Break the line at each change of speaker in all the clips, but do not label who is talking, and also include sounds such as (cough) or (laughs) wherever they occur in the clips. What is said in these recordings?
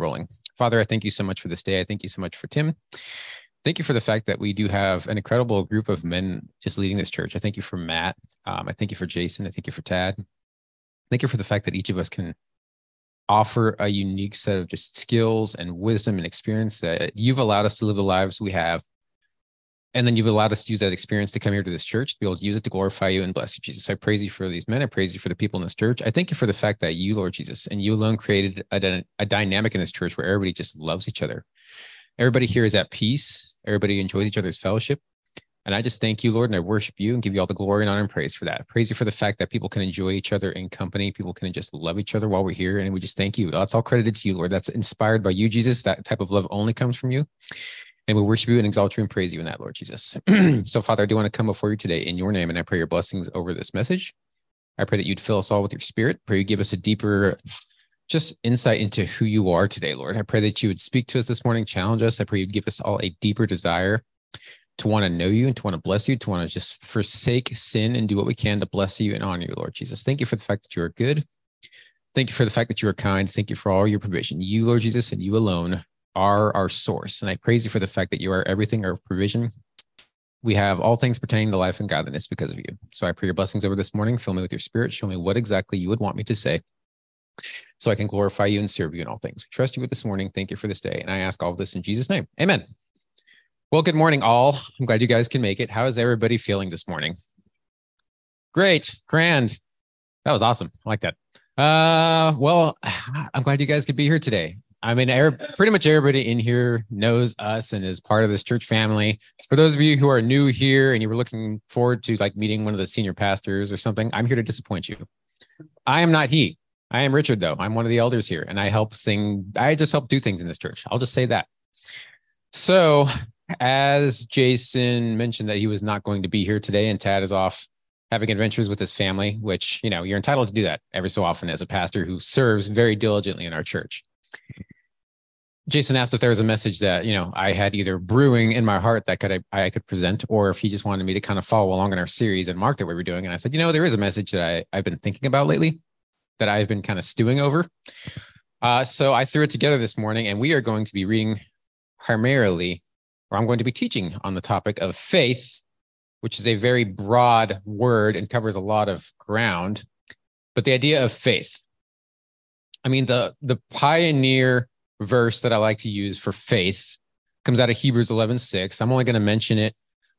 rolling. Father, I thank you so much for this day. I thank you so much for Tim. Thank you for the fact that we do have an incredible group of men just leading this church. I thank you for Matt. Um, I thank you for Jason. I thank you for Tad. Thank you for the fact that each of us can offer a unique set of just skills and wisdom and experience that you've allowed us to live the lives we have and then you've allowed us to use that experience to come here to this church to be able to use it to glorify you and bless you, Jesus. I praise you for these men. I praise you for the people in this church. I thank you for the fact that you, Lord Jesus, and you alone created a, a dynamic in this church where everybody just loves each other. Everybody here is at peace. Everybody enjoys each other's fellowship. And I just thank you, Lord, and I worship you and give you all the glory and honor and praise for that. Praise you for the fact that people can enjoy each other in company. People can just love each other while we're here. And we just thank you. That's all credited to you, Lord. That's inspired by you, Jesus. That type of love only comes from you. And we worship you and exalt you and praise you in that, Lord Jesus. (clears throat) so, Father, I do want to come before you today in your name, and I pray your blessings over this message. I pray that you'd fill us all with your spirit. Pray you give us a deeper, just insight into who you are today, Lord. I pray that you would speak to us this morning, challenge us. I pray you'd give us all a deeper desire to want to know you and to want to bless you, to want to just forsake sin and do what we can to bless you and honor you, Lord Jesus. Thank you for the fact that you are good. Thank you for the fact that you are kind. Thank you for all your provision. You, Lord Jesus, and you alone are our source. And I praise you for the fact that you are everything, our provision. We have all things pertaining to life and godliness because of you. So I pray your blessings over this morning. Fill me with your spirit. Show me what exactly you would want me to say so I can glorify you and serve you in all things. We trust you with this morning. Thank you for this day. And I ask all this in Jesus' name. Amen. Well, good morning, all. I'm glad you guys can make it. How is everybody feeling this morning? Great, grand. That was awesome. I like that. Uh, well, (sighs) I'm glad you guys could be here today. I mean, pretty much everybody in here knows us and is part of this church family. For those of you who are new here and you were looking forward to like meeting one of the senior pastors or something, I'm here to disappoint you. I am not he. I am Richard, though. I'm one of the elders here, and I help thing. I just help do things in this church. I'll just say that. So, as Jason mentioned that he was not going to be here today, and Tad is off having adventures with his family, which you know you're entitled to do that every so often as a pastor who serves very diligently in our church. Jason asked if there was a message that you know I had either brewing in my heart that could I, I could present, or if he just wanted me to kind of follow along in our series and Mark that we were doing. And I said, you know, there is a message that I I've been thinking about lately, that I've been kind of stewing over. Uh, so I threw it together this morning, and we are going to be reading primarily, or I'm going to be teaching on the topic of faith, which is a very broad word and covers a lot of ground. But the idea of faith, I mean, the the pioneer verse that I like to use for faith comes out of Hebrews 11 6. I'm only going to mention it,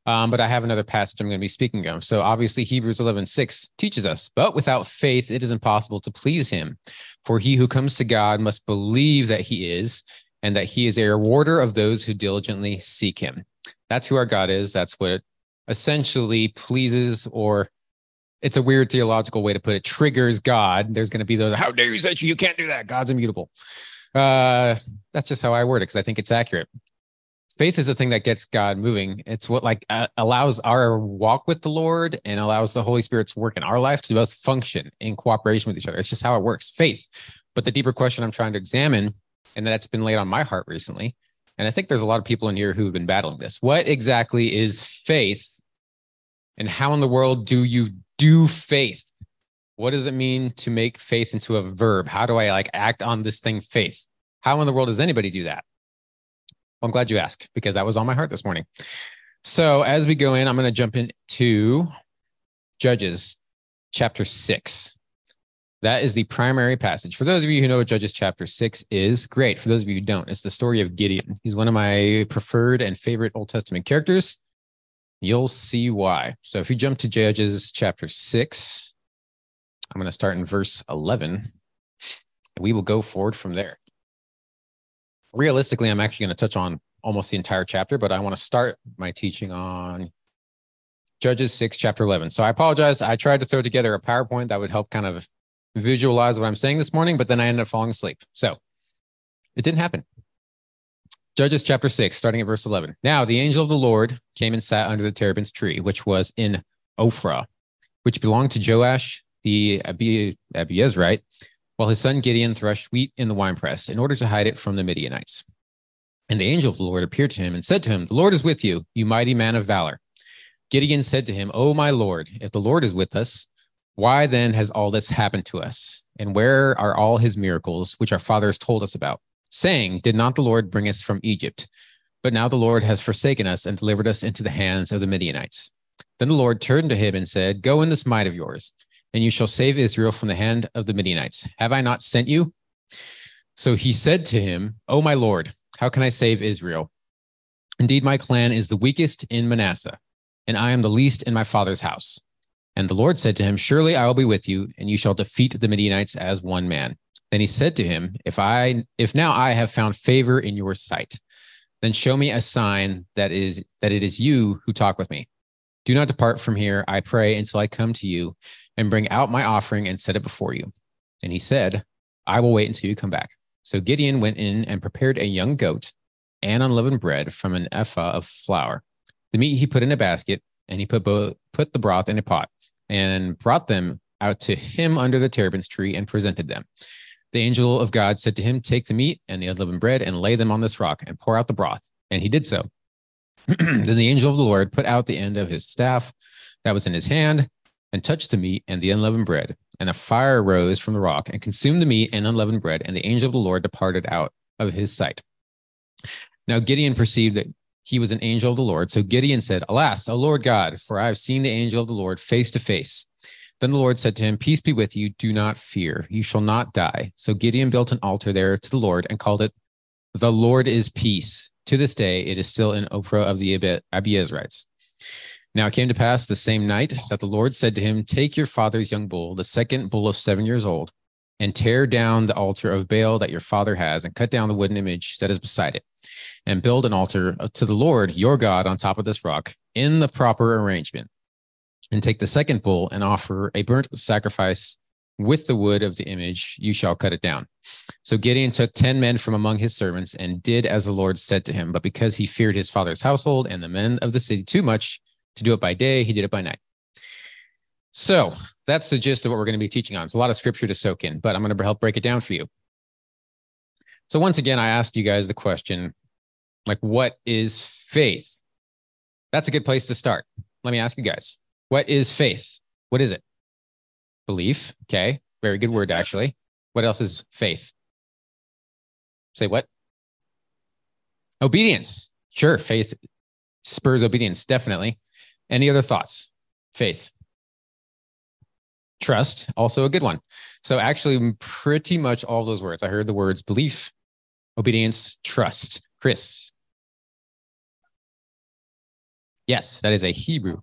um, but I have another passage I'm going to be speaking of. So obviously, Hebrews 11 6 teaches us, but without faith, it is impossible to please him. For he who comes to God must believe that he is, and that he is a rewarder of those who diligently seek him. That's who our God is. That's what essentially pleases or it's a weird theological way to put it triggers god there's going to be those how dare you say you can't do that god's immutable uh, that's just how I word it because I think it's accurate. Faith is the thing that gets God moving. It's what like uh, allows our walk with the Lord and allows the Holy Spirit's work in our life to both function in cooperation with each other. It's just how it works. Faith. But the deeper question I'm trying to examine, and that's been laid on my heart recently, and I think there's a lot of people in here who've been battling this. What exactly is faith? And how in the world do you do faith? what does it mean to make faith into a verb? How do I like act on this thing, faith? How in the world does anybody do that? Well, I'm glad you asked because that was on my heart this morning. So as we go in, I'm going to jump into Judges chapter six. That is the primary passage. For those of you who know what Judges chapter six is, great. For those of you who don't, it's the story of Gideon. He's one of my preferred and favorite Old Testament characters. You'll see why. So if you jump to Judges chapter six, I'm going to start in verse 11 and we will go forward from there. Realistically, I'm actually going to touch on almost the entire chapter, but I want to start my teaching on Judges 6, chapter 11. So I apologize. I tried to throw together a PowerPoint that would help kind of visualize what I'm saying this morning, but then I ended up falling asleep. So it didn't happen. Judges chapter 6, starting at verse 11. Now the angel of the Lord came and sat under the terebinth tree, which was in Ophrah, which belonged to Joash the Abi, Abiezrite, while his son Gideon threshed wheat in the winepress in order to hide it from the Midianites. And the angel of the Lord appeared to him and said to him, The Lord is with you, you mighty man of valor. Gideon said to him, O my Lord, if the Lord is with us, why then has all this happened to us? And where are all his miracles, which our fathers told us about? Saying, Did not the Lord bring us from Egypt? But now the Lord has forsaken us and delivered us into the hands of the Midianites. Then the Lord turned to him and said, Go in this might of yours, and you shall save Israel from the hand of the Midianites. Have I not sent you? So he said to him, O my Lord, how can I save Israel? Indeed, my clan is the weakest in Manasseh, and I am the least in my father's house. And the Lord said to him, Surely I will be with you, and you shall defeat the Midianites as one man. Then he said to him, If I if now I have found favor in your sight, then show me a sign that is that it is you who talk with me. Do not depart from here, I pray, until I come to you and bring out my offering and set it before you. And he said, I will wait until you come back. So Gideon went in and prepared a young goat and unleavened bread from an ephah of flour. The meat he put in a basket, and he put put the broth in a pot, and brought them out to him under the terebinth tree and presented them. The angel of God said to him, Take the meat and the unleavened bread and lay them on this rock and pour out the broth. And he did so. (clears throat) then the angel of the Lord put out the end of his staff that was in his hand and touched the meat and the unleavened bread. And a fire rose from the rock and consumed the meat and unleavened bread. And the angel of the Lord departed out of his sight. Now Gideon perceived that he was an angel of the Lord. So Gideon said, Alas, O Lord God, for I have seen the angel of the Lord face to face. Then the Lord said to him, Peace be with you. Do not fear. You shall not die. So Gideon built an altar there to the Lord and called it, The Lord is Peace. To this day, it is still in Ophrah of the Abiezrites. Now it came to pass the same night that the Lord said to him, Take your father's young bull, the second bull of seven years old, and tear down the altar of Baal that your father has, and cut down the wooden image that is beside it, and build an altar to the Lord your God on top of this rock in the proper arrangement. And take the second bull and offer a burnt sacrifice with the wood of the image, you shall cut it down. So Gideon took 10 men from among his servants and did as the Lord said to him. But because he feared his father's household and the men of the city too much to do it by day, he did it by night. So that's the gist of what we're going to be teaching on. It's a lot of scripture to soak in, but I'm going to help break it down for you. So once again, I asked you guys the question, like, what is faith? That's a good place to start. Let me ask you guys, what is faith? What is it? Belief. Okay. Very good word, actually. What else is faith? Say what? Obedience. Sure. Faith spurs obedience. Definitely. Any other thoughts? Faith. Trust, also a good one. So, actually, pretty much all those words. I heard the words belief, obedience, trust. Chris. Yes, that is a Hebrew.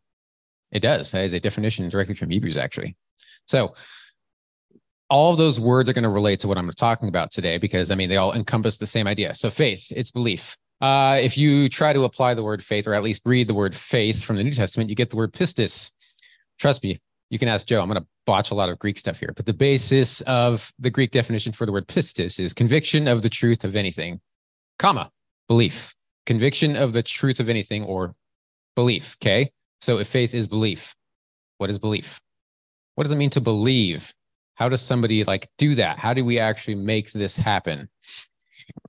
It does. That is a definition directly from Hebrews, actually. So, all of those words are going to relate to what I'm talking about today because, I mean, they all encompass the same idea. So, faith, it's belief. Uh, if you try to apply the word faith, or at least read the word faith from the New Testament, you get the word pistis. Trust me, you can ask Joe. I'm going to botch a lot of Greek stuff here, but the basis of the Greek definition for the word pistis is conviction of the truth of anything, comma, belief. Conviction of the truth of anything or belief. Okay. So if faith is belief, what is belief? What does it mean to believe? How does somebody like do that? How do we actually make this happen?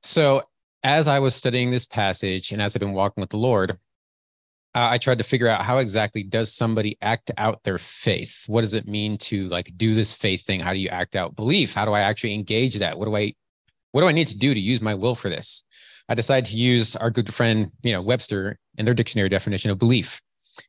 So as I was studying this passage and as I've been walking with the Lord, uh, I tried to figure out how exactly does somebody act out their faith? What does it mean to like do this faith thing? How do you act out belief? How do I actually engage that? What do I what do I need to do to use my will for this? I decided to use our good friend, you know, Webster and their dictionary definition of belief.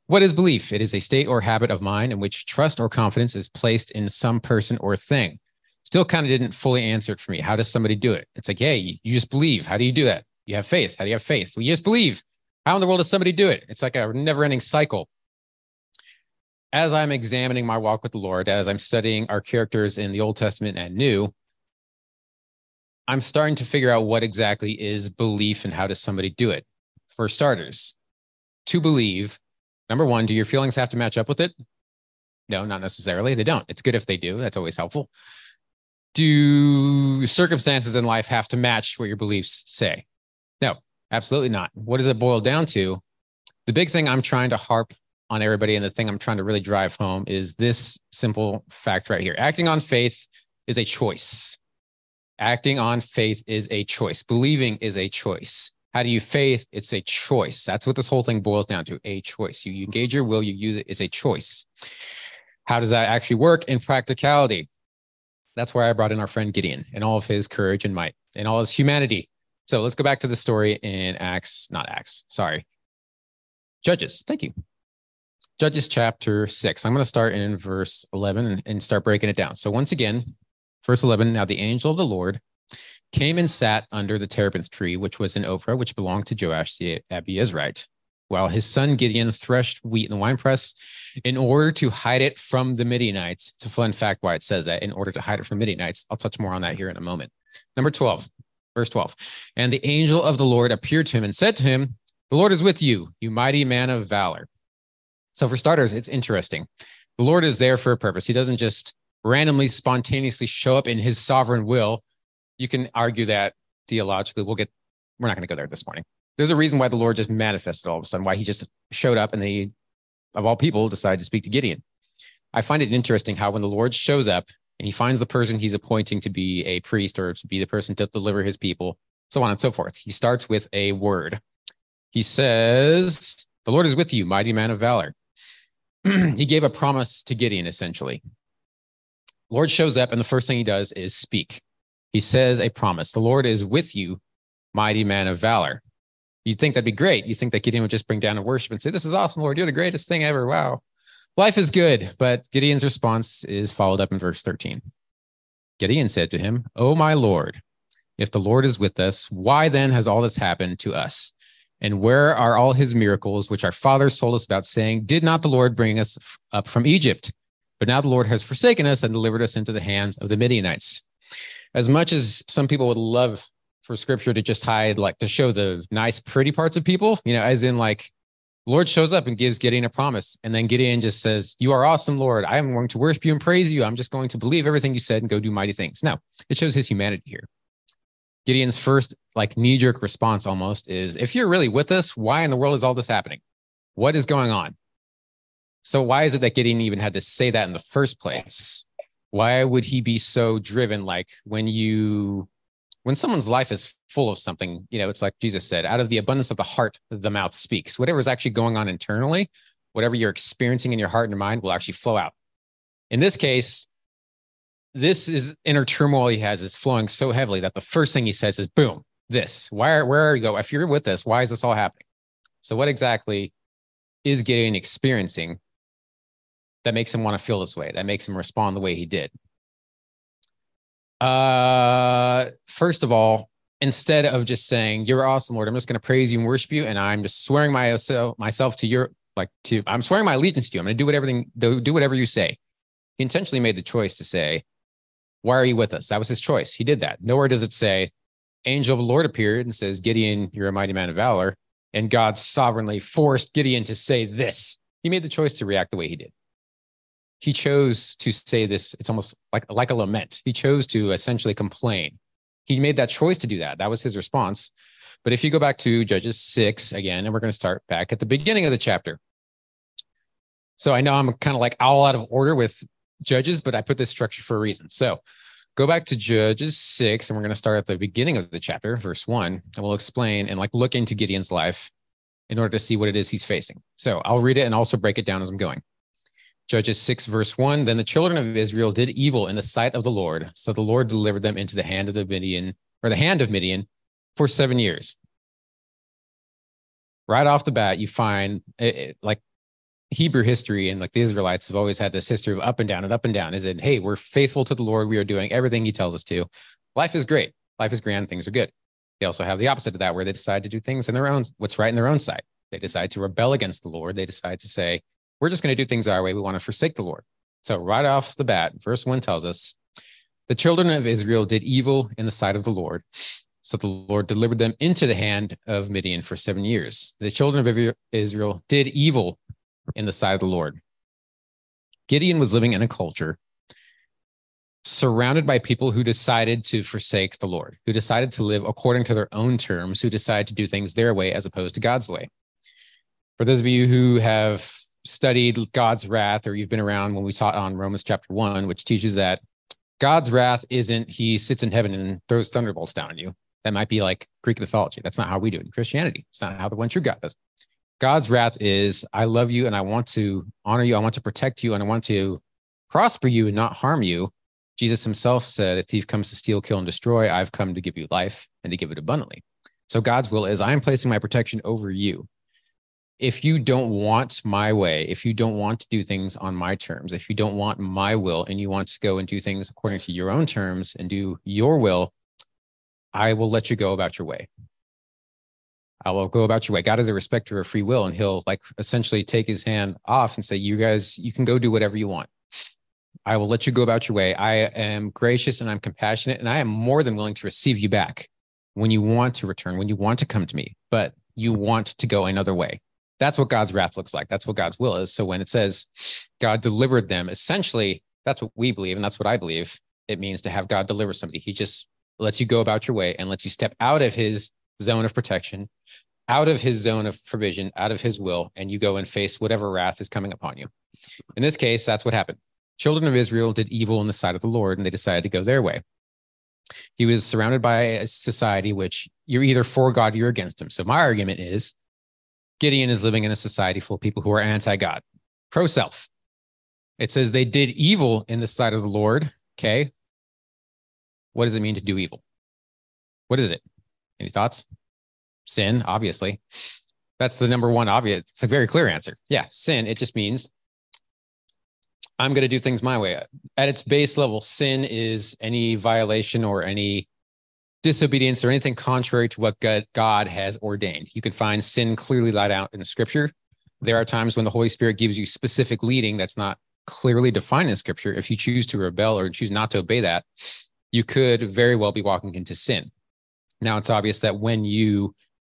What is belief? It is a state or habit of mind in which trust or confidence is placed in some person or thing still kind of didn't fully answer it for me. How does somebody do it? It's like, hey, you just believe. How do you do that? You have faith. How do you have faith? Well, you just believe. How in the world does somebody do it? It's like a never ending cycle. As I'm examining my walk with the Lord, as I'm studying our characters in the Old Testament and New, I'm starting to figure out what exactly is belief and how does somebody do it. For starters, to believe, number one, do your feelings have to match up with it? No, not necessarily. They don't. It's good if they do. That's always helpful do circumstances in life have to match what your beliefs say? No, absolutely not. What does it boil down to? The big thing I'm trying to harp on everybody and the thing I'm trying to really drive home is this simple fact right here. Acting on faith is a choice. Acting on faith is a choice. Believing is a choice. How do you faith? It's a choice. That's what this whole thing boils down to a choice. You mm-hmm. engage your will, you use it, it's a choice. How does that actually work in practicality? That's where I brought in our friend Gideon and all of his courage and might and all his humanity. So let's go back to the story in Acts, not Acts, sorry. Judges. Thank you. Judges chapter 6. I'm going to start in verse 11 and start breaking it down. So once again, verse 11, now the angel of the Lord came and sat under the terebinth tree, which was in Ophrah, which belonged to Joash the Abiezrite, while his son Gideon threshed wheat in the winepress in order to hide it from the Midianites. It's a fun fact why it says that, in order to hide it from Midianites. I'll touch more on that here in a moment. Number 12, verse 12. And the angel of the Lord appeared to him and said to him, The Lord is with you, you mighty man of valor. So, for starters, it's interesting. The Lord is there for a purpose. He doesn't just randomly, spontaneously show up in his sovereign will you can argue that theologically. We'll get, we're not going to go there this morning. There's a reason why the Lord just manifested all of a sudden, why he just showed up and they, of all people, decided to speak to Gideon. I find it interesting how when the Lord shows up and he finds the person he's appointing to be a priest or to be the person to deliver his people, so on and so forth, he starts with a word. He says, The Lord is with you, mighty man of valor. (clears throat) he gave a promise to Gideon, essentially. Lord shows up, and the first thing he does is speak he says a promise the Lord is with you, mighty man of valor. You'd think that'd be great. You think that Gideon would just bring down a worship and say, This is awesome, Lord. You're the greatest thing ever. Wow. Life is good. But Gideon's response is followed up in verse 13. Gideon said to him, Oh, my Lord, if the Lord is with us, why then has all this happened to us? And where are all his miracles, which our fathers told us about, saying, Did not the Lord bring us up from Egypt? But now the Lord has forsaken us and delivered us into the hands of the Midianites as much as some people would love for scripture to just hide, like to show the nice, pretty parts of people, you know, as in like Lord shows up and gives Gideon a promise. And then Gideon just says, You are awesome, Lord. I am going to worship you and praise you. I'm just going to believe everything you said and go do mighty things. Now, it shows his humanity here. Gideon's first, like knee jerk response almost is, If you're really with us, why in the world is all this happening? What is going on? So, why is it that Gideon even had to say that in the first place? Why would he be so driven? Like when you when someone's life is full of something you know it's like jesus said out of the abundance of the heart the mouth speaks. Whatever is actually going on internally whatever you're experiencing in your heart and your mind will actually flow out. In this case this is inner turmoil he has is flowing so heavily that the first thing he says is boom this. Why where are you go? If you're with this why is this all happening? So what exactly is Gideon experiencing that makes him want to feel this way, that makes him respond the way he did? Uh, first of all, instead of just saying, You're awesome, Lord, I'm just going to praise you and worship you, and I'm just swearing myself myself to your like to I'm swearing my allegiance to you. I'm going to do whatever do, do whatever you say. He intentionally made the choice to say, Why are you with us? That was his choice. He did that. Nowhere does it say, Angel of the Lord appeared and says, Gideon, you're a mighty man of valor. And God sovereignly forced Gideon to say this. He made the choice to react the way he did he chose to say this it's almost like like a lament. He chose to essentially complain. He made that choice to do that. That was his response. But if you go back to judges 6 again and we're going to start back at the beginning of the chapter. So i know i'm kind of like all out of order with judges but i put this structure for a reason. So go back to judges 6 and we're going to start at the beginning of the chapter verse 1 and we'll explain and like look into gideon's life in order to see what it is he's facing. So i'll read it and also break it down as i'm going Judges 6, verse 1 Then the children of Israel did evil in the sight of the Lord. So the Lord delivered them into the hand of the Midian, or the hand of Midian, for seven years. Right off the bat, you find it, it, like Hebrew history and like the Israelites have always had this history of up and down and up and down. Is it, hey, we're faithful to the Lord. We are doing everything he tells us to. Life is great. Life is grand. Things are good. They also have the opposite of that, where they decide to do things in their own, what's right in their own sight. They decide to rebel against the Lord. They decide to say, we're just going to do things our way. We want to forsake the Lord. So, right off the bat, verse one tells us the children of Israel did evil in the sight of the Lord. So the Lord delivered them into the hand of Midian for seven years. The children of Israel did evil in the sight of the Lord. Gideon was living in a culture surrounded by people who decided to forsake the Lord, who decided to live according to their own terms, who decided to do things their way as opposed to God's way. For those of you who have studied God's wrath, or you've been around when we taught on Romans chapter one, which teaches that God's wrath isn't he sits in heaven and throws thunderbolts down on you. That might be like Greek mythology. That's not how we do it in Christianity. It's not how the one true God does. God's wrath is I love you and I want to honor you. I want to protect you and I want to prosper you and not harm you. Jesus himself said, A thief comes to steal, kill, and destroy. I've come to give you life and to give it abundantly. So God's will is I'm placing my protection over you. If you don't want my way, if you don't want to do things on my terms, if you don't want my will and you want to go and do things according to your own terms and do your will, I will let you go about your way. I will go about your way. God is a respecter of free will, and He'll like essentially take His hand off and say, "You guys, you can go do whatever you want. I will let you go about your way. I am gracious and I'm compassionate, and I am more than willing to receive you back when you want to return, when you want to come to me, but you want to go another way. That's what God's wrath looks like. That's what God's will is. So when it says God delivered them, essentially, that's what we believe, and that's what I believe it means to have God deliver somebody. He just lets you go about your way and lets you step out of His zone of protection, out of His zone of provision, out of His will, and you go and face whatever wrath is coming upon you. In this case, that's what happened. Children of Israel did evil in the sight of the Lord, and they decided to go their way. He was surrounded by a society which you're either for God, you're against him. So my argument is Gideon is living in a society full of people who are anti-God, pro-self. It says they did evil in the sight of the Lord. Okay. What does it mean to do evil? What is it? Any thoughts? Sin, obviously. That's the number one obvious. It's a very clear answer. Yeah, sin. It just means I'm going to do things my way. At its base level, sin is any violation or any disobedience or anything contrary to what God has ordained. You can find sin clearly laid out in scripture. There are times when the Holy Spirit gives you specific leading that's not clearly defined in scripture. If you choose to rebel or choose not to obey that, you could very well be walking into sin. Now, it's obvious that when you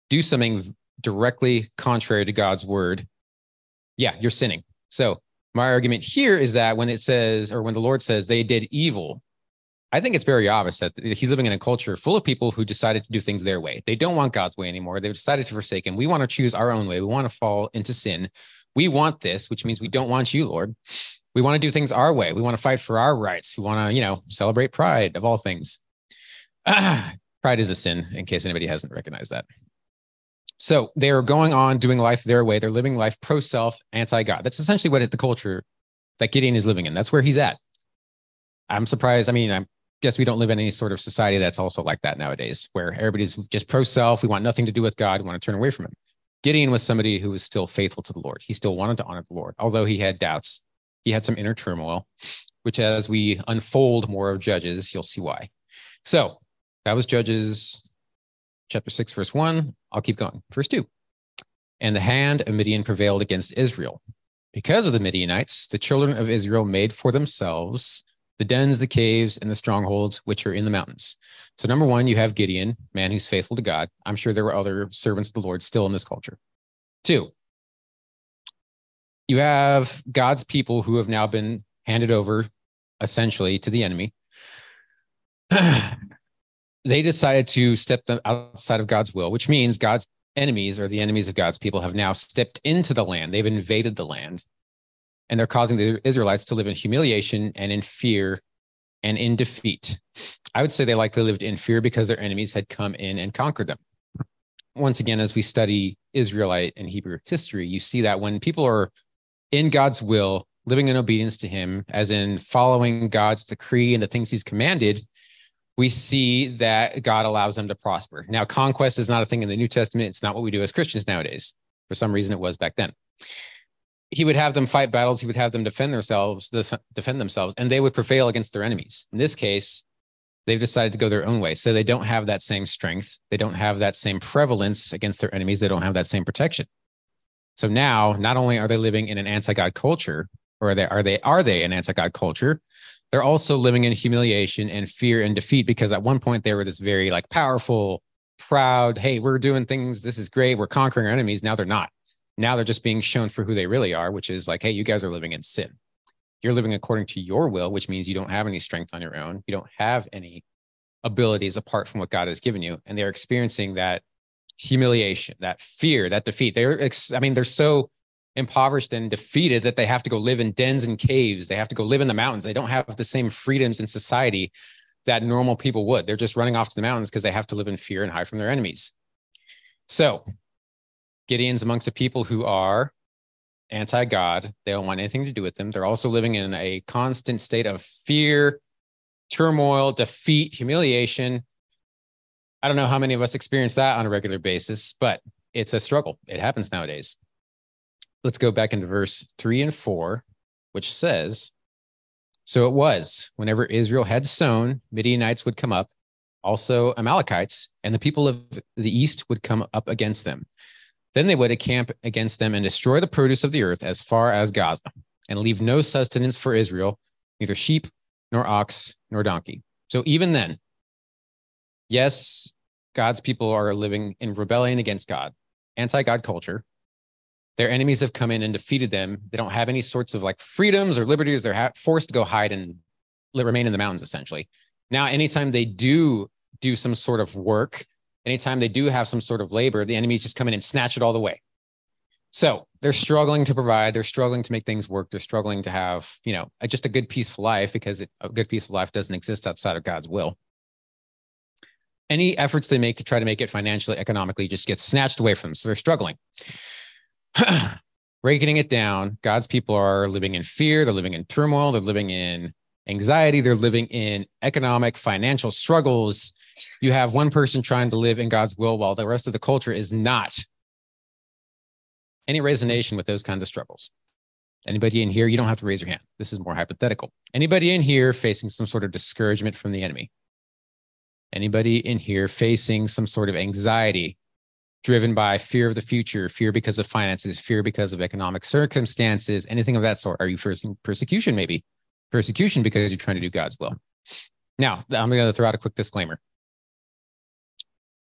do something directly contrary to God's word, yeah, you're sinning. So my argument here is that when it says, or when the Lord says they did evil, I think it's very obvious that he's living in a culture full of people who decided to do things their way. They don't want God's way anymore. They've decided to forsake him. We want to choose our own way. We want to fall into sin. We want this, which means we don't want you, Lord. We want to do things our way. We want to fight for our rights. We want to, you know, celebrate pride of all things. (clears throat) Pride is a sin, in case anybody hasn't recognized that. So they're going on doing life their way. They're living life pro self, anti God. That's essentially what the culture that Gideon is living in. That's where he's at. I'm surprised. I mean, I guess we don't live in any sort of society that's also like that nowadays, where everybody's just pro self. We want nothing to do with God. We want to turn away from him. Gideon was somebody who was still faithful to the Lord. He still wanted to honor the Lord, although he had doubts. He had some inner turmoil, which as we unfold more of Judges, you'll see why. So that was Judges chapter 6, verse 1. I'll keep going. Verse 2. And the hand of Midian prevailed against Israel. Because of the Midianites, the children of Israel made for themselves the dens, the caves, and the strongholds which are in the mountains. So, number one, you have Gideon, man who's faithful to God. I'm sure there were other servants of the Lord still in this culture. Two, you have God's people who have now been handed over essentially to the enemy. (clears throat) they decided to step outside of God's will, which means God's enemies or the enemies of God's people have now stepped into the land. They've invaded the land and they're causing the Israelites to live in humiliation and in fear and in defeat. I would say they likely lived in fear because their enemies had come in and conquered them. Once again, as we study Israelite and Hebrew history, you see that when people are in God's will, living in obedience to Him, as in following God's decree and the things He's commanded, we see that God allows them to prosper. Now, conquest is not a thing in the New Testament. It's not what we do as Christians nowadays. For some reason, it was back then. He would have them fight battles. He would have them defend themselves, defend themselves, and they would prevail against their enemies. In this case, they've decided to go their own way. So they don't have that same strength. They don't have that same prevalence against their enemies. They don't have that same protection. So now, not only are they living in an anti-God culture, or are they are they are they an anti-God culture? they're also living in humiliation and fear and defeat because at one point they were this very like powerful, proud, hey, we're doing things, this is great, we're conquering our enemies. Now they're not. Now they're just being shown for who they really are, which is like, hey, you guys are living in sin. You're living according to your will, which means you don't have any strength on your own. You don't have any abilities apart from what God has given you. And they're experiencing that humiliation, that fear, that defeat. They're, I mean, they're so impoverished and defeated that they have to go live in dens and caves. They have to go live in the mountains. They don't have the same freedoms in society that normal people would. They're just running off to the mountains because they have to live in fear and hide from their enemies. So, Gideon's amongst the people who are anti God. They don't want anything to do with them. They're also living in a constant state of fear, turmoil, defeat, humiliation. I don't know how many of us experience that on a regular basis, but it's a struggle. It happens nowadays. Let's go back into verse three and four, which says, So it was whenever Israel had sown, Midianites would come up, also Amalekites, and the people of the east would come up against them. Then they would encamp against them and destroy the produce of the earth as far as Gaza, and leave no sustenance for Israel, neither sheep, nor ox, nor donkey. So even then, yes, God's people are living in rebellion against God, anti God culture. Their enemies have come in and defeated them. They don't have any sorts of like freedoms or liberties. They're ha- forced to go hide and remain in the mountains, essentially. Now, anytime they do do some sort of work, anytime they do have some sort of labor, the enemies just come in and snatch it all the way. So they're struggling to provide. They're struggling to make things work. They're struggling to have, you know, just a good, peaceful life because it, a good, peaceful life doesn't exist outside of God's will. Any efforts they make to try to make it financially, economically, just gets snatched away from them. So they're struggling. (clears throat) Breaking it down, God's people are living in fear. They're living in turmoil. They're living in anxiety. They're living in economic, financial struggles. You have one person trying to live in God's will while the rest of the culture is not any resonation with those kinds of struggles? Anybody in here? You don't have to raise your hand. This is more hypothetical. Anybody in here facing some sort of discouragement from the enemy? Anybody in here facing some sort of anxiety driven by fear of the future, fear because of finances, fear because of economic circumstances, anything of that sort? Are you facing persecution, maybe? Persecution because you're trying to do God's will. Now, I'm going to throw out a quick disclaimer.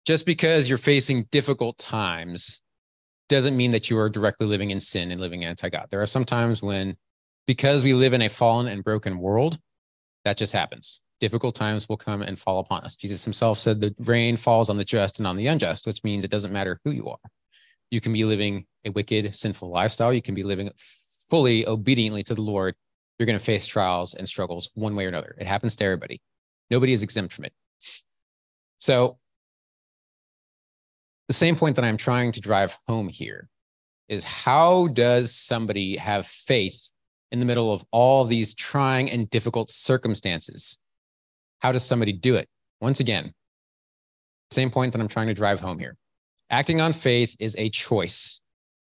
Just because you're facing difficult times doesn't mean that you are directly living in sin and living anti God. There are some times when, because we live in a fallen and broken world, that just happens. Difficult times will come and fall upon us. Jesus himself said the rain falls on the just and on the unjust, which means it doesn't matter who you are. You can be living a wicked, sinful lifestyle. You can be living fully obediently to the Lord. You're going to face trials and struggles one way or another. It happens to everybody. Nobody is exempt from it. So the same point that I'm trying to drive home here is how does somebody have faith in the middle of all these trying and difficult circumstances? How does somebody do it? Once again, same point that I'm trying to drive home here. Acting on faith is a choice.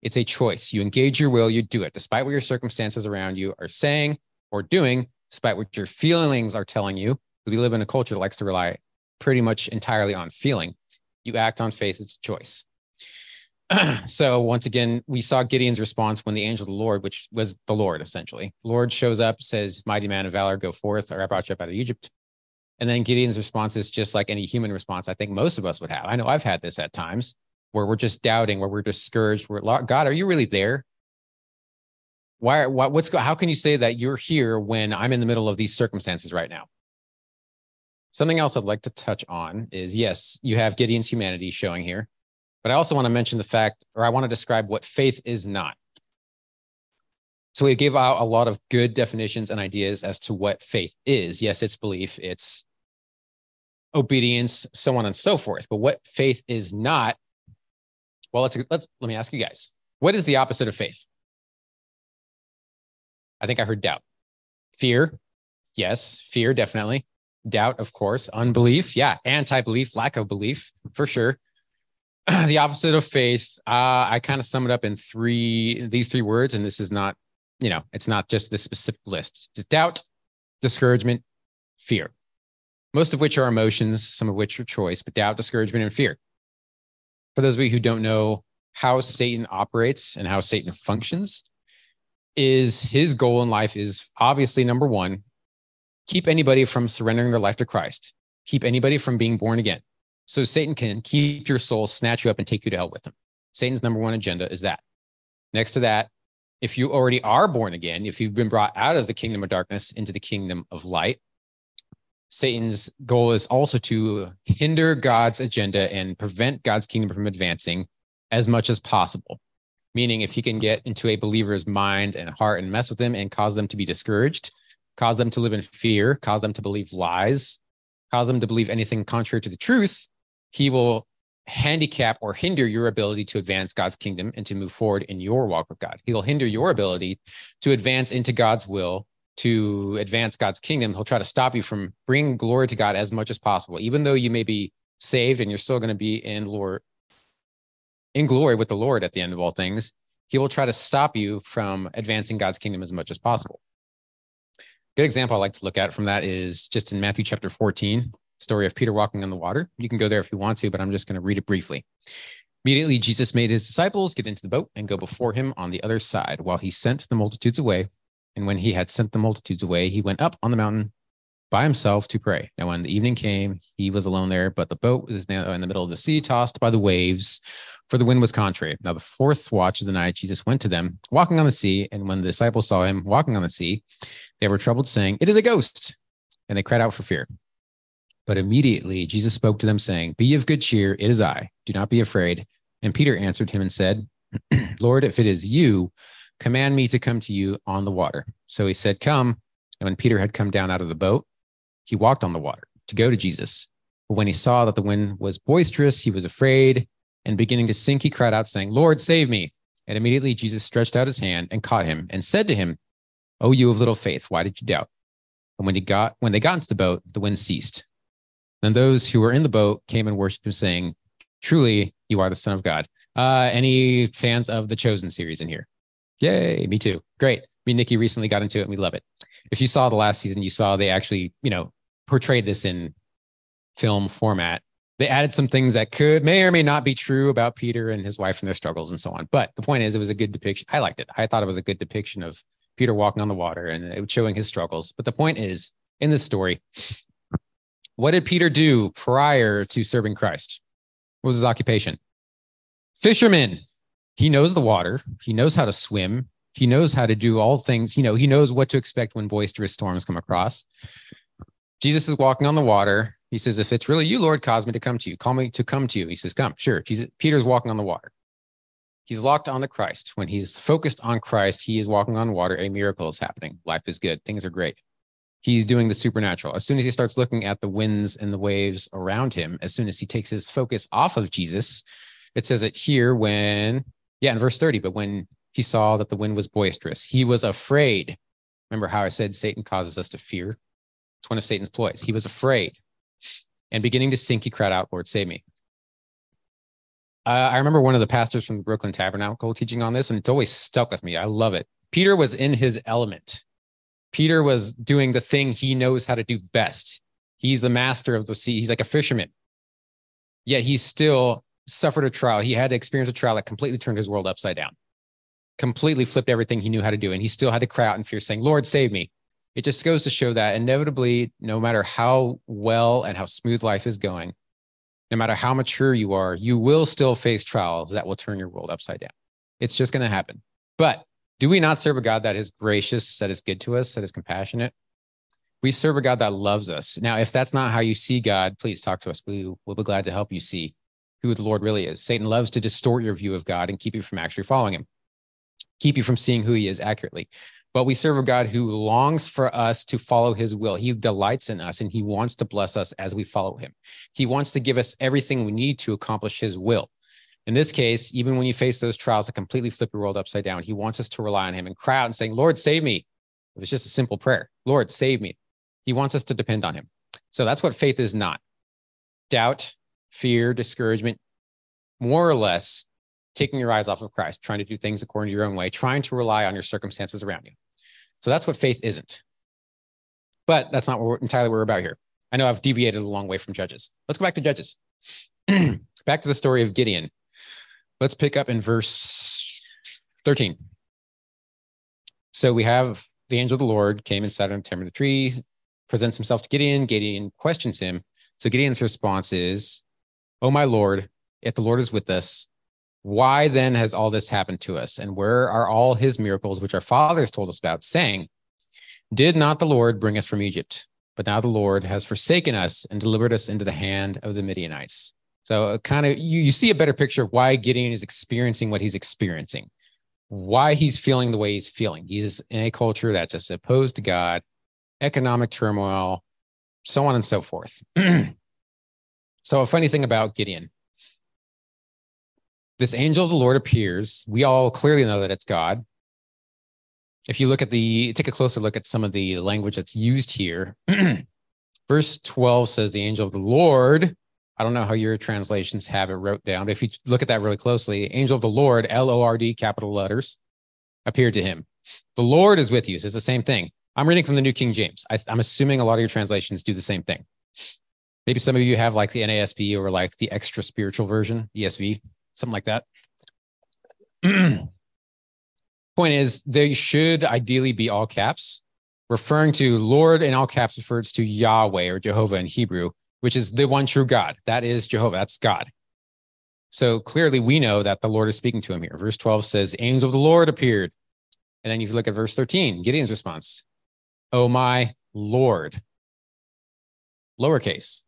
It's a choice. You engage your will, you do it, despite what your circumstances around you are saying or doing, despite what your feelings are telling you. We live in a culture that likes to rely pretty much entirely on feeling you act on faith, it's a choice. (clears throat) so once again, we saw Gideon's response when the angel of the Lord, which was the Lord essentially, Lord shows up, says, "Mighty man of valor, go forth, or I brought you up out of Egypt." And then Gideon's response is just like any human response. I think most of us would have. I know I've had this at times where we're just doubting, where we're discouraged. We're God, are you really there? Why? What, what's how can you say that you're here when I'm in the middle of these circumstances right now? Something else I'd like to touch on is yes, you have Gideon's humanity showing here, but I also want to mention the fact, or I want to describe what faith is not. So we gave out a lot of good definitions and ideas as to what faith is. Yes, it's belief, it's obedience, so on and so forth. But what faith is not, well, let's let's let me ask you guys. What is the opposite of faith? I think I heard doubt. Fear. Yes, fear definitely doubt, of course, unbelief, yeah, anti-belief, lack of belief, for sure. (clears throat) the opposite of faith, uh, I kind of sum it up in three these three words, and this is not, you know, it's not just this specific list. It's doubt, discouragement, fear. Most of which are emotions, some of which are choice, but doubt, discouragement, and fear. For those of you who don't know how Satan operates and how Satan functions, is his goal in life is obviously number one keep anybody from surrendering their life to Christ, keep anybody from being born again. So Satan can keep your soul, snatch you up, and take you to hell with him. Satan's number one agenda is that. Next to that, if you already are born again, if you've been brought out of the kingdom of darkness into the kingdom of light, Satan's goal is also to hinder God's agenda and prevent God's kingdom from advancing as much as possible. Meaning, if he can get into a believer's mind and heart and mess with them and cause them to be discouraged, cause them to live in fear, cause them to believe lies, cause them to believe anything contrary to the truth, he will handicap or hinder your ability to advance God's kingdom and to move forward in your walk with God. He will hinder your ability to advance into God's will, to advance God's kingdom. He'll try to stop you from bringing glory to God as much as possible, even though you may be saved and you're still going to be in Lord in glory with the Lord at the end of all things, he will try to stop you from advancing God's kingdom as much as possible. Good example I like to look at from that is just in Matthew chapter 14, story of Peter walking on the water. You can go there if you want to, but I'm just going to read it briefly. Immediately, Jesus made his disciples get into the boat and go before him on the other side while he sent the multitudes away. And when he had sent the multitudes away, he went up on the mountain by himself to pray. Now, when the evening came, he was alone there, but the boat was now in the middle of the sea, tossed by the waves, for the wind was contrary. Now, the fourth watch of the night, Jesus went to them, walking on the sea. And when the disciples saw him walking on the sea, they were troubled, saying, It is a ghost. And they cried out for fear. But immediately Jesus spoke to them, saying, Be of good cheer, it is I. Do not be afraid. And Peter answered him and said, (clears throat) Lord, if it is you, command me to come to you on the water. So he said, Come. And when Peter had come down out of the boat, he walked on the water to go to Jesus. But when he saw that the wind was boisterous, he was afraid, and beginning to sink, he cried out, saying, Lord, save me. And immediately Jesus stretched out his hand and caught him and said to him, O you of little faith, why did you doubt? And when he got when they got into the boat, the wind ceased. Then those who were in the boat came and worshipped him, saying, Truly, you are the Son of God. Uh, any fans of the Chosen series in here? Yay, me too. Great. Me and Nikki recently got into it and we love it. If you saw the last season, you saw they actually, you know, portrayed this in film format. They added some things that could may or may not be true about Peter and his wife and their struggles and so on. But the point is, it was a good depiction. I liked it. I thought it was a good depiction of Peter walking on the water and it was showing his struggles. But the point is, in this story, what did Peter do prior to serving Christ? What was his occupation? Fisherman. He knows the water. He knows how to swim. He knows how to do all things. You know, he knows what to expect when boisterous storms come across. Jesus is walking on the water. He says, If it's really you, Lord, cause me to come to you. Call me to come to you. He says, Come. Sure. Jesus, Peter's walking on the water. He's locked on the Christ. When he's focused on Christ, he is walking on water. A miracle is happening. Life is good. Things are great. He's doing the supernatural. As soon as he starts looking at the winds and the waves around him, as soon as he takes his focus off of Jesus, it says it here when, yeah, in verse 30, but when he saw that the wind was boisterous, he was afraid. Remember how I said Satan causes us to fear? It's one of Satan's ploys. He was afraid. And beginning to sink, he cried out, Lord, save me. Uh, I remember one of the pastors from the Brooklyn Tabernacle teaching on this, and it's always stuck with me. I love it. Peter was in his element. Peter was doing the thing he knows how to do best. He's the master of the sea. He's like a fisherman. Yet he's still suffered a trial. He had to experience a trial that completely turned his world upside down, completely flipped everything he knew how to do. And he still had to cry out in fear, saying, Lord, save me it just goes to show that inevitably, no matter how well and how smooth life is going, no matter how mature you are, you will still face trials that will turn your world upside down. It's just going to happen. But do we not serve a God that is gracious, that is good to us, that is compassionate? We serve a God that loves us. Now, if that's not how you see God, please talk to us. We will be glad to help you see who the Lord really is. Satan loves to distort your view of God and keep you from actually following him, keep you from seeing who he is accurately but we serve a God who longs for us to follow his will. He delights in us and he wants to bless us as we follow him. He wants to give us everything we need to accomplish his will. In this case, even when you face those trials that completely flip your world upside down, he wants us to rely on him and cry out and saying, Lord, save me. It was just a simple prayer. Lord, save me. He wants us to depend on him. So that's what faith is not doubt, fear, discouragement, more or less taking your eyes off of Christ, trying to do things according to your own way, trying to rely on your circumstances around you. So that's what faith isn't. But that's not what entirely what we're about here. I know I've deviated a long way from Judges. Let's go back to Judges. (clears throat) back to the story of Gideon. Let's pick up in verse 13. So we have the angel of the Lord came and sat on the timber of the tree, presents himself to Gideon. Gideon questions him. So Gideon's response is, Oh, my Lord, if the Lord is with us, why then has all this happened to us? And where are all his miracles, which our fathers told us about, saying, Did not the Lord bring us from Egypt? But now the Lord has forsaken us and delivered us into the hand of the Midianites. So, uh, kind of, you, you see a better picture of why Gideon is experiencing what he's experiencing, why he's feeling the way he's feeling. He's in a culture that's just opposed to God, economic turmoil, so on and so forth. (clears throat) so, a funny thing about Gideon this angel of the Lord appears. We all clearly know that it's God. If you look at the, take a closer look at some of the language that's used here. (clears throat) Verse 12 says, The angel of the Lord I don't know how your translations have it wrote down, but if you look at that really closely, angel of the Lord, L O R D, capital letters, appeared to him. The Lord is with you. So it's the same thing. I'm reading from the New King James. I, I'm assuming a lot of your translations do the same thing. Maybe some of you have like the NASB or like the extra spiritual version, ESV, something like that. (clears throat) Point is, they should ideally be all caps. Referring to Lord in all caps refers to Yahweh or Jehovah in Hebrew, which is the one true God. That is Jehovah. That's God. So clearly, we know that the Lord is speaking to him here. Verse 12 says, Angel of the Lord appeared. And then if you look at verse 13, Gideon's response, Oh my Lord. Lowercase.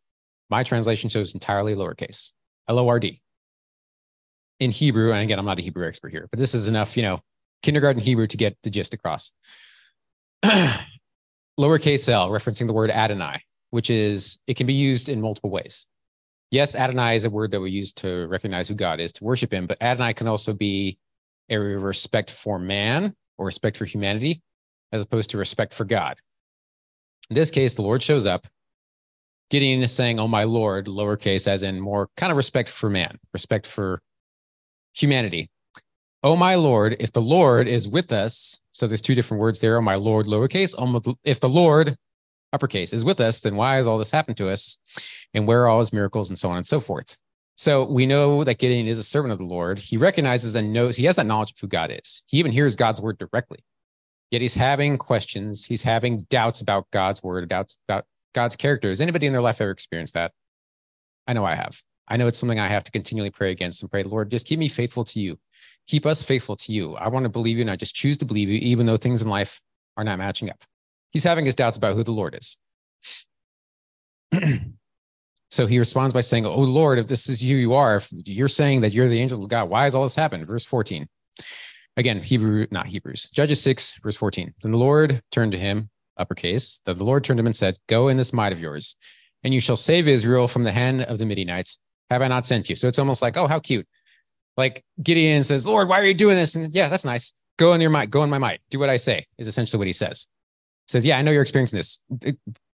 My translation shows entirely lowercase, L O R D. In Hebrew, and again, I'm not a Hebrew expert here, but this is enough, you know, kindergarten Hebrew to get the gist across. (clears throat) lowercase l, referencing the word Adonai, which is, it can be used in multiple ways. Yes, Adonai is a word that we use to recognize who God is, to worship him, but Adonai can also be a respect for man or respect for humanity, as opposed to respect for God. In this case, the Lord shows up Gideon is saying, Oh, my Lord, lowercase, as in more kind of respect for man, respect for humanity. Oh, my Lord, if the Lord is with us, so there's two different words there. Oh, my Lord, lowercase. Oh, if the Lord, uppercase, is with us, then why has all this happened to us? And where are all his miracles and so on and so forth? So we know that Gideon is a servant of the Lord. He recognizes and knows, he has that knowledge of who God is. He even hears God's word directly. Yet he's having questions. He's having doubts about God's word, doubts about God's character. Has anybody in their life ever experienced that? I know I have. I know it's something I have to continually pray against and pray, Lord, just keep me faithful to you. Keep us faithful to you. I want to believe you and I just choose to believe you, even though things in life are not matching up. He's having his doubts about who the Lord is. (clears throat) so he responds by saying, Oh Lord, if this is who you are, if you're saying that you're the angel of God, why has all this happened? Verse 14. Again, Hebrew, not Hebrews, Judges 6, verse 14. Then the Lord turned to him uppercase, that the Lord turned him and said, Go in this might of yours, and you shall save Israel from the hand of the Midianites. Have I not sent you? So it's almost like, oh, how cute. Like Gideon says, Lord, why are you doing this? And yeah, that's nice. Go in your might, go in my might. Do what I say, is essentially what he says. He says, Yeah, I know you're experiencing this.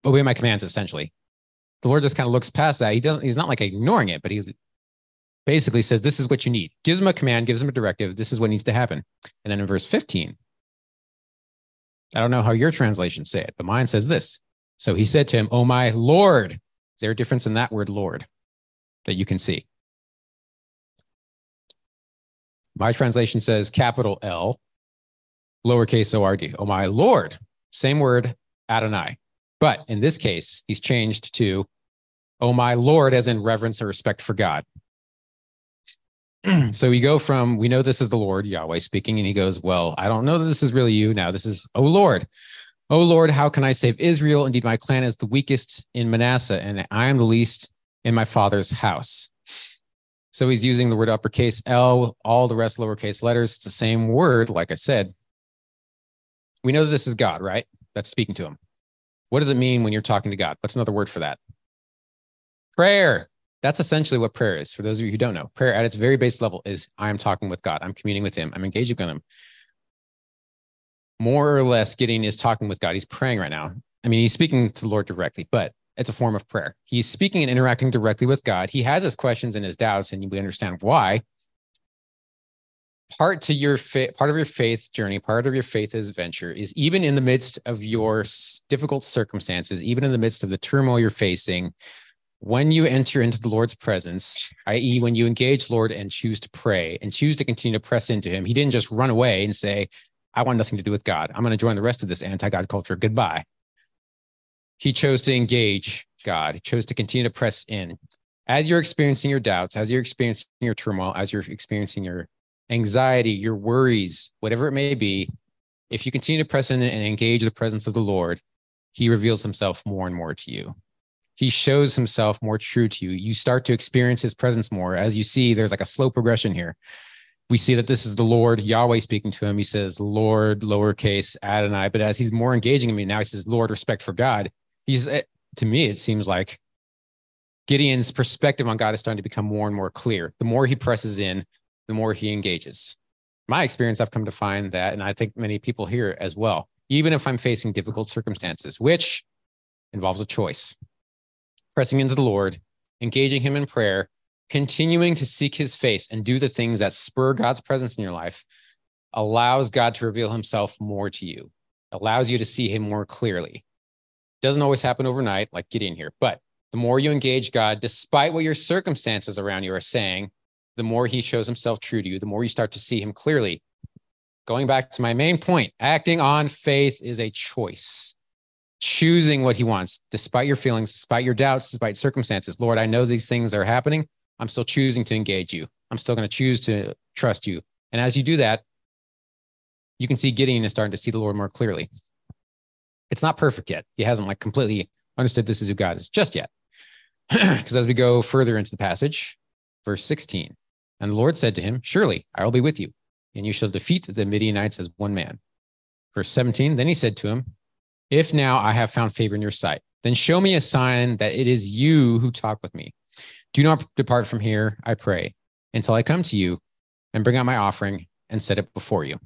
Obey my commands, essentially. The Lord just kind of looks past that. He doesn't, he's not like ignoring it, but he basically says, This is what you need. Gives him a command, gives him a directive. This is what needs to happen. And then in verse 15, I don't know how your translations say it, but mine says this. So he said to him, Oh, my Lord. Is there a difference in that word, Lord, that you can see? My translation says capital L, lowercase o r d. Oh, my Lord. Same word, Adonai. But in this case, he's changed to, Oh, my Lord, as in reverence or respect for God. (clears throat) so we go from we know this is the Lord Yahweh speaking, and he goes, Well, I don't know that this is really you now. This is, Oh Lord, Oh Lord, how can I save Israel? Indeed, my clan is the weakest in Manasseh, and I am the least in my father's house. So he's using the word uppercase L, all the rest lowercase letters. It's the same word, like I said. We know that this is God, right? That's speaking to him. What does it mean when you're talking to God? What's another word for that? Prayer. That's essentially what prayer is. For those of you who don't know, prayer at its very base level is I am talking with God. I'm communing with Him. I'm engaging with Him. More or less, Gideon is talking with God. He's praying right now. I mean, he's speaking to the Lord directly, but it's a form of prayer. He's speaking and interacting directly with God. He has his questions and his doubts, and we understand why. Part to your fa- part of your faith journey, part of your faith adventure is even in the midst of your difficult circumstances, even in the midst of the turmoil you're facing, when you enter into the Lord's presence, i.e., when you engage Lord and choose to pray and choose to continue to press into Him, He didn't just run away and say, I want nothing to do with God. I'm going to join the rest of this anti God culture. Goodbye. He chose to engage God, he chose to continue to press in. As you're experiencing your doubts, as you're experiencing your turmoil, as you're experiencing your anxiety, your worries, whatever it may be, if you continue to press in and engage the presence of the Lord, He reveals Himself more and more to you he shows himself more true to you. You start to experience his presence more. As you see, there's like a slow progression here. We see that this is the Lord Yahweh speaking to him. He says, Lord, lowercase Adonai. But as he's more engaging in me now, he says, Lord, respect for God. He's, eh, to me, it seems like Gideon's perspective on God is starting to become more and more clear. The more he presses in, the more he engages. My experience, I've come to find that, and I think many people here as well, even if I'm facing difficult circumstances, which involves a choice pressing into the Lord, engaging him in prayer, continuing to seek his face and do the things that spur God's presence in your life allows God to reveal himself more to you, allows you to see him more clearly. Doesn't always happen overnight, like get in here, but the more you engage God, despite what your circumstances around you are saying, the more he shows himself true to you, the more you start to see him clearly. Going back to my main point, acting on faith is a choice. Choosing what he wants, despite your feelings, despite your doubts, despite circumstances. Lord, I know these things are happening. I'm still choosing to engage you. I'm still going to choose to trust you. And as you do that, you can see Gideon is starting to see the Lord more clearly. It's not perfect yet. He hasn't like completely understood this is who God is just yet. (clears throat) Because as we go further into the passage, verse 16, and the Lord said to him, Surely I will be with you, and you shall defeat the Midianites as one man. Verse 17, then he said to him, If now I have found favor in your sight, then show me a sign that it is you who talk with me. Do not depart from here, I pray, until I come to you and bring out my offering and set it before you.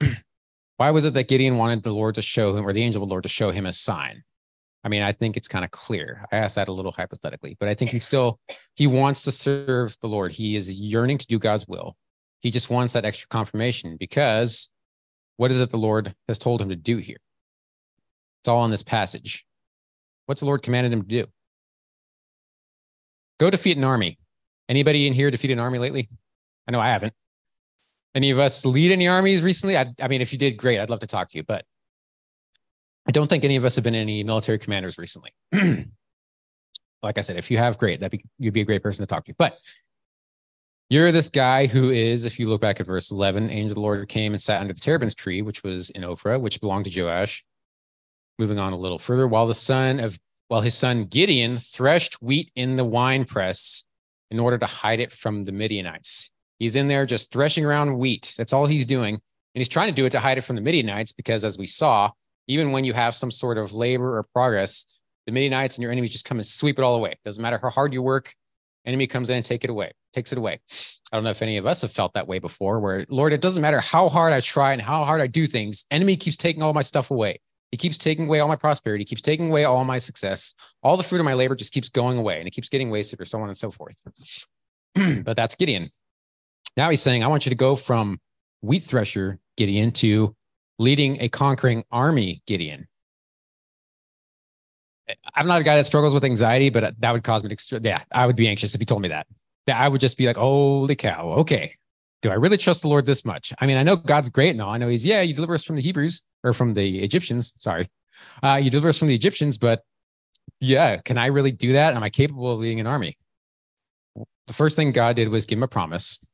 (clears throat) Why was it that Gideon wanted the Lord to show him, or the angel of the Lord to show him a sign? I mean, I think it's kind of clear. I asked that a little hypothetically, but I think he still he wants to serve the Lord. He is yearning to do God's will. He just wants that extra confirmation because what is it the Lord has told him to do here? It's all in this passage. What's the Lord commanded him to do? Go defeat an army. Anybody in here defeat an army lately? I know I haven't. Any of us lead any armies recently? I, I mean, if you did, great. I'd love to talk to you, but I don't think any of us have been any military commanders recently. (clears throat) like I said, if you have, great. That'd be you'd be a great person to talk to. But you're this guy who is, if you look back at verse 11, angel of the Lord came and sat under the terebinth tree, which was in Ophrah, which belonged to Joash. Moving on a little further, while the son of while his son Gideon threshed wheat in the wine press in order to hide it from the Midianites. He's in there just threshing around wheat. That's all he's doing. And he's trying to do it to hide it from the Midianites because, as we saw, even when you have some sort of labor or progress, the Midianites and your enemies just come and sweep it all away. Doesn't matter how hard you work, enemy comes in and take it away, takes it away. I don't know if any of us have felt that way before, where Lord, it doesn't matter how hard I try and how hard I do things, enemy keeps taking all my stuff away. He keeps taking away all my prosperity, keeps taking away all my success. All the fruit of my labor just keeps going away and it keeps getting wasted or so on and so forth. (clears throat) but that's Gideon. Now he's saying, I want you to go from wheat thresher Gideon to leading a conquering army Gideon. I'm not a guy that struggles with anxiety, but that would cause me to, yeah, I would be anxious if he told me that. That I would just be like, holy cow, okay. Do I really trust the Lord this much? I mean, I know God's great and all. I know he's, yeah, you deliver us from the Hebrews or from the Egyptians. Sorry. Uh, you deliver us from the Egyptians, but yeah, can I really do that? Am I capable of leading an army? The first thing God did was give him a promise.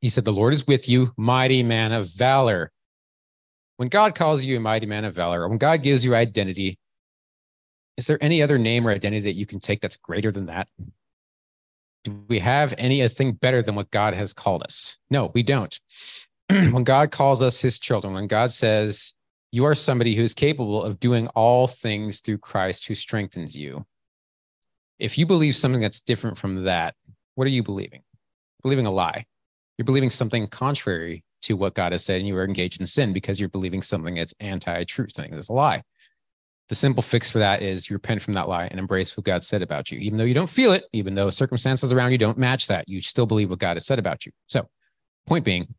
He said, The Lord is with you, mighty man of valor. When God calls you a mighty man of valor, when God gives you identity, is there any other name or identity that you can take that's greater than that? Do we have anything better than what God has called us? No, we don't. (clears throat) when God calls us his children, when God says, You are somebody who is capable of doing all things through Christ who strengthens you. If you believe something that's different from that, what are you believing? Believing a lie you're believing something contrary to what God has said, and you are engaged in sin because you're believing something that's anti-truth, thing that's a lie. The simple fix for that is you repent from that lie and embrace what God said about you. Even though you don't feel it, even though circumstances around you don't match that, you still believe what God has said about you. So, point being,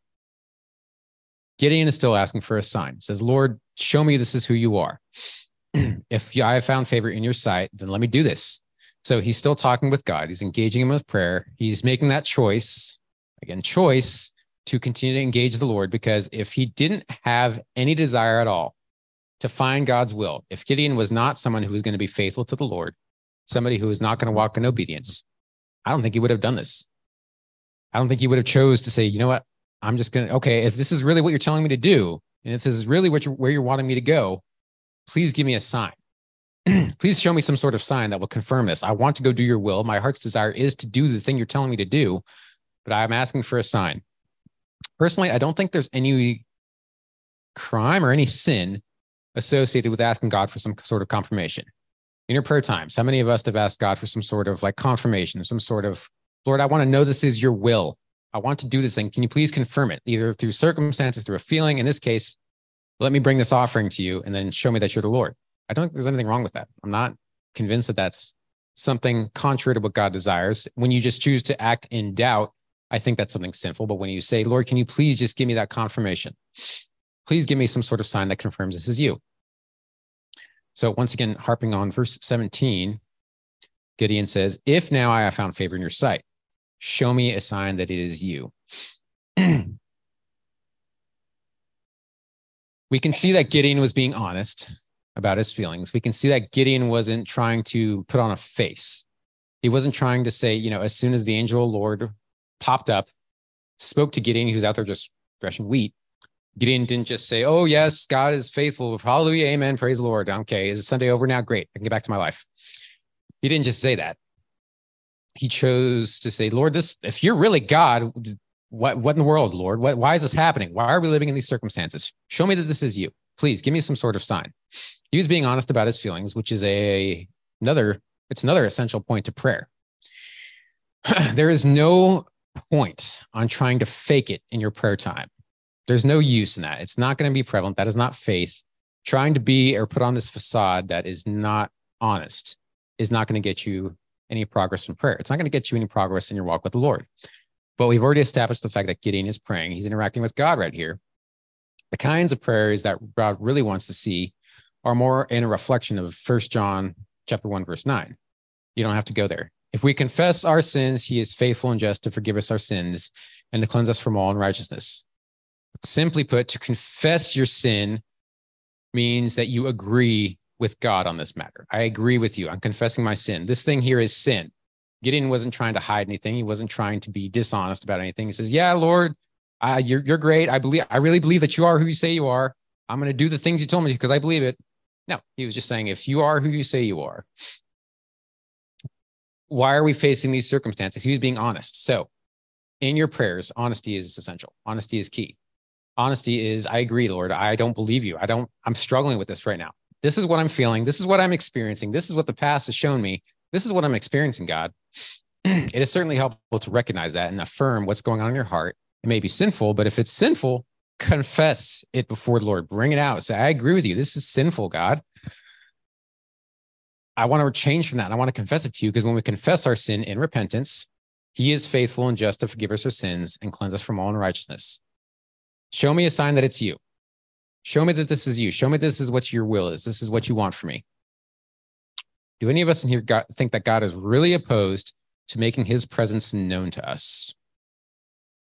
Gideon is still asking for a sign. says, Lord, show me this is who you are. (clears throat) if I have found favor in your sight, then let me do this. So he's still talking with God. He's engaging him with prayer. He's making that choice again, choice to continue to engage the Lord because if he didn't have any desire at all to find God's will, if Gideon was not someone who was going to be faithful to the Lord, somebody who was not going to walk in obedience, I don't think he would have done this. I don't think he would have chose to say, you know what, I'm just going to, okay, if this is really what you're telling me to do, and this is really what you're, where you're wanting me to go, please give me a sign. (clears throat) please show me some sort of sign that will confirm this. I want to go do your will. My heart's desire is to do the thing you're telling me to do but I'm asking for a sign. Personally, I don't think there's any crime or any sin associated with asking God for some sort of confirmation. In your prayer times, how many of us have asked God for some sort of like confirmation, some sort of, Lord, I want to know this is your will. I want to do this thing. Can you please confirm it, either through circumstances, through a feeling? In this case, let me bring this offering to you and then show me that you're the Lord. I don't think there's anything wrong with that. I'm not convinced that that's something contrary to what God desires. When you just choose to act in doubt, I think that's something sinful. But when you say, Lord, can you please just give me that confirmation? Please give me some sort of sign that confirms this is you. So, once again, harping on verse 17, Gideon says, If now I have found favor in your sight, show me a sign that it is you. (clears throat) we can see that Gideon was being honest about his feelings. We can see that Gideon wasn't trying to put on a face. He wasn't trying to say, you know, as soon as the angel Lord popped up, spoke to Gideon, who's out there just threshing wheat. Gideon didn't just say, Oh, yes, God is faithful. Hallelujah. Amen. Praise the Lord. Okay. Is Sunday over now? Great. I can get back to my life. He didn't just say that. He chose to say, Lord, this, if you're really God, what, what in the world, Lord? What, why is this happening? Why are we living in these circumstances? Show me that this is you. Please give me some sort of sign. He was being honest about his feelings, which is a another, it's another essential point to prayer. (clears throat) there is no point on trying to fake it in your prayer time. There's no use in that. It's not going to be prevalent. That is not faith. Trying to be or put on this facade that is not honest is not going to get you any progress in prayer. It's not going to get you any progress in your walk with the Lord. But we've already established the fact that Gideon is praying. He's interacting with God right here. The kinds of prayers that God really wants to see are more in a reflection of First John chapter 1, verse 9. You don't have to go there. If we confess our sins, he is faithful and just to forgive us our sins and to cleanse us from all unrighteousness. Simply put, to confess your sin means that you agree with God on this matter. I agree with you. I'm confessing my sin. This thing here is sin. Gideon wasn't trying to hide anything. He wasn't trying to be dishonest about anything. He says, "Yeah, Lord, you're you're great. I believe. I really believe that you are who you say you are. I'm going to do the things you told me because I believe it." No, he was just saying, "If you are who you say you are, why are we facing these circumstances?" He was being honest. So, in your prayers, honesty is essential. Honesty is key honesty is i agree lord. I don't believe you. I don't i'm struggling with this right now. This is what i'm feeling. This is what i'm experiencing. This is what the past has shown me. This is what i'm experiencing god. (clears throat) It is certainly helpful to recognize that and affirm what's going on in your heart. It may be sinful but if it's sinful confess it before the lord. Bring it out. Say i agree with you. This is sinful god. I want to change from that. I want to confess it to you because when we confess our sin in repentance he is faithful and just to forgive us our sins and cleanse us from all unrighteousness Show me a sign that it's you. Show me that this is you. Show me this is what your will is. This is what you want for me. Do any of us in here got, think that God is really opposed to making his presence known to us?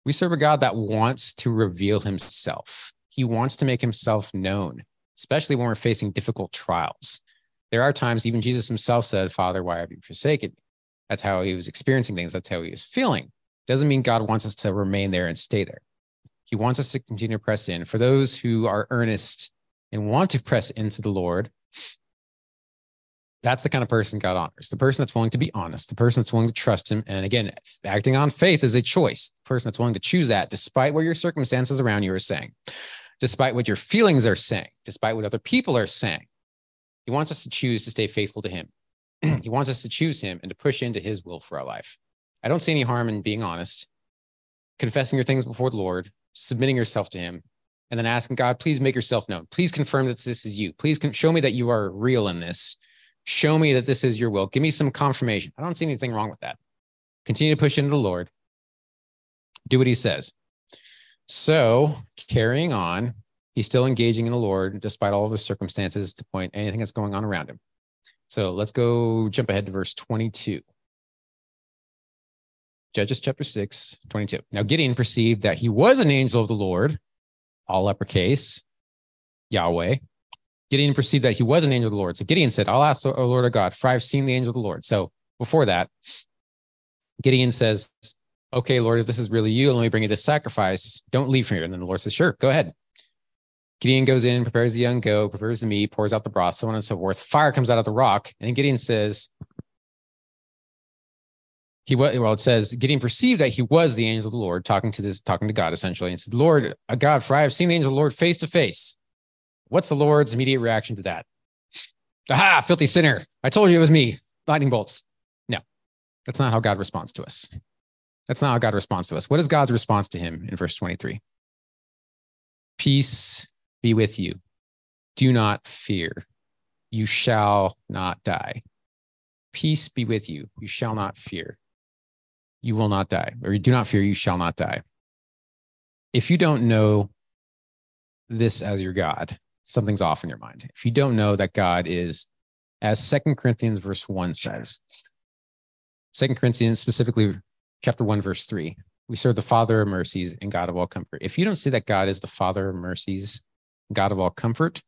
We serve a God that wants to reveal himself. He wants to make himself known, especially when we're facing difficult trials. There are times, even Jesus himself said, Father, why have you forsaken me? That's how he was experiencing things. That's how he was feeling. Doesn't mean God wants us to remain there and stay there. He wants us to continue to press in. For those who are earnest and want to press into the Lord, that's the kind of person God honors. The person that's willing to be honest, the person that's willing to trust Him. And again, acting on faith is a choice. The person that's willing to choose that, despite what your circumstances around you are saying, despite what your feelings are saying, despite what other people are saying. He wants us to choose to stay faithful to Him. (clears throat) he wants us to choose Him and to push into His will for our life. I don't see any harm in being honest, confessing your things before the Lord, submitting yourself to him and then asking God, please make yourself known. Please confirm that this is you. Please show me that you are real in this. Show me that this is your will. Give me some confirmation. I don't see anything wrong with that. Continue to push into the Lord. Do what he says. So, carrying on, he's still engaging in the Lord despite all of his circumstances to point anything that's going on around him. So, let's go jump ahead to verse 22. Judges chapter 6, 22. Now Gideon perceived that he was an angel of the Lord, all uppercase, Yahweh. Gideon perceived that he was an angel of the Lord. So Gideon said, I'll ask the Lord of God, for I've seen the angel of the Lord. So before that, Gideon says, Okay, Lord, if this is really you, let me bring you this sacrifice. Don't leave from here. And then the Lord says, Sure, go ahead. Gideon goes in, prepares the young goat, prepares the meat, pours out the broth, so on and so forth. Fire comes out of the rock. And then Gideon says, he was well it says Gideon perceived that he was the angel of the lord talking to this talking to god essentially and said lord uh, god for i have seen the angel of the lord face to face what's the lord's immediate reaction to that? (laughs) Aha filthy sinner. I told you it was me. Lightning bolts. No. That's not how god responds to us. That's not how god responds to us. What is god's response to him in verse 23 peace be with you. Do not fear. You shall not die. Peace be with you. You shall not fear. You will not die, or you do not fear, you shall not die. If you don't know this as your God, something's off in your mind. If you don't know that God is, as Second Corinthians verse 1 says, Second Corinthians, specifically chapter 1, verse 3, we serve the Father of mercies and God of all comfort. If you don't see that God is the Father of mercies, God of all comfort,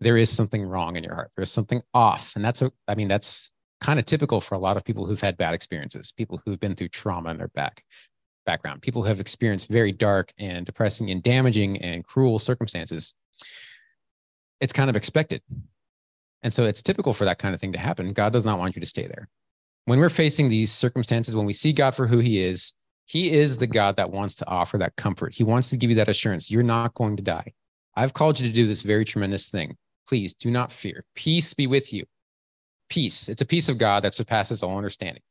there is something wrong in your heart. There's something off. And that's, I mean, that's kind of typical for a lot of people who've had bad experiences, people who've been through trauma in their back background, people who have experienced very dark and depressing and damaging and cruel circumstances. It's kind of expected. And so it's typical for that kind of thing to happen. God does not want you to stay there. When we're facing these circumstances, when we see God for who he is, he is the God that wants to offer that comfort. He wants to give you that assurance. You're not going to die. I've called you to do this very tremendous thing. Please do not fear. Peace be with you. Peace. It's a peace of God that surpasses all understanding.